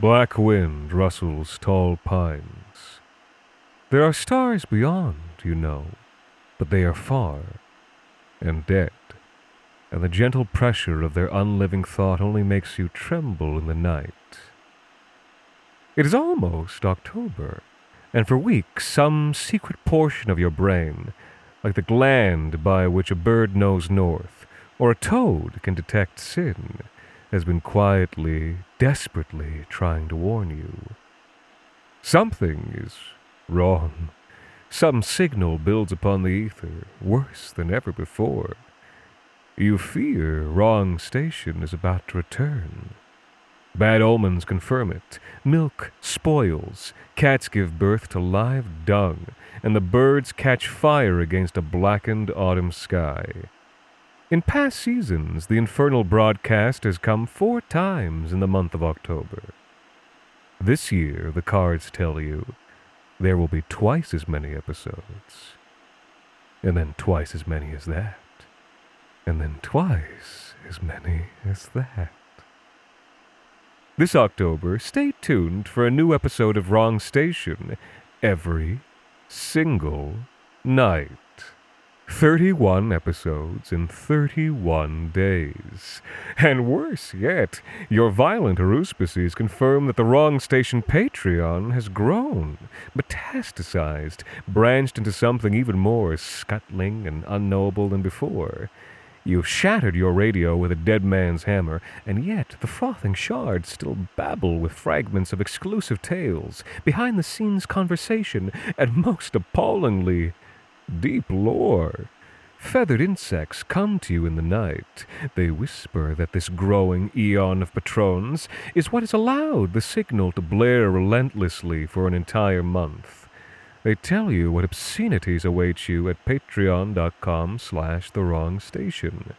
Black wind rustles tall pines. There are stars beyond, you know, but they are far and dead, and the gentle pressure of their unliving thought only makes you tremble in the night. It is almost October, and for weeks some secret portion of your brain, like the gland by which a bird knows north, or a toad can detect sin, has been quietly, desperately trying to warn you. Something is wrong. Some signal builds upon the ether, worse than ever before. You fear wrong station is about to return. Bad omens confirm it. Milk spoils, cats give birth to live dung, and the birds catch fire against a blackened autumn sky. In past seasons, the infernal broadcast has come four times in the month of October. This year, the cards tell you, there will be twice as many episodes. And then twice as many as that. And then twice as many as that. This October, stay tuned for a new episode of Wrong Station every single night. 31 episodes in 31 days. And worse yet, your violent aruspices confirm that the Wrong Station Patreon has grown, metastasized, branched into something even more scuttling and unknowable than before. You've shattered your radio with a dead man's hammer, and yet the frothing shards still babble with fragments of exclusive tales, behind the scenes conversation, and most appallingly, deep lore. Feathered insects come to you in the night. They whisper that this growing eon of patrons is what has allowed the signal to blare relentlessly for an entire month. They tell you what obscenities await you at patreon.com slash the wrong station.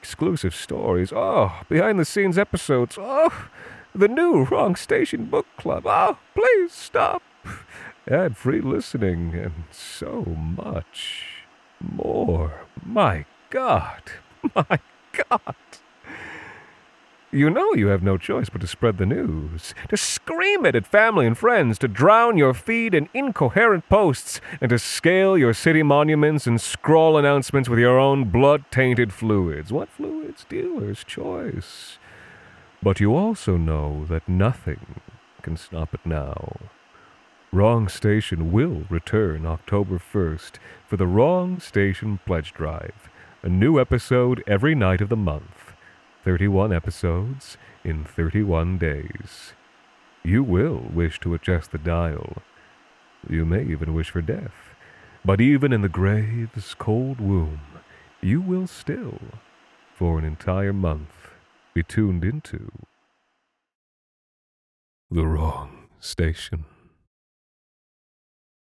Exclusive stories, oh, behind the scenes episodes, oh, the new Wrong Station Book Club, oh, please stop ad free listening, and so much more. My God! My God! You know you have no choice but to spread the news, to scream it at family and friends, to drown your feed in incoherent posts, and to scale your city monuments and scrawl announcements with your own blood tainted fluids. What fluids? Dealer's choice. But you also know that nothing can stop it now. Wrong Station will return October 1st for the Wrong Station Pledge Drive, a new episode every night of the month. 31 episodes in 31 days. You will wish to adjust the dial. You may even wish for death. But even in the grave's cold womb, you will still, for an entire month, be tuned into the wrong station.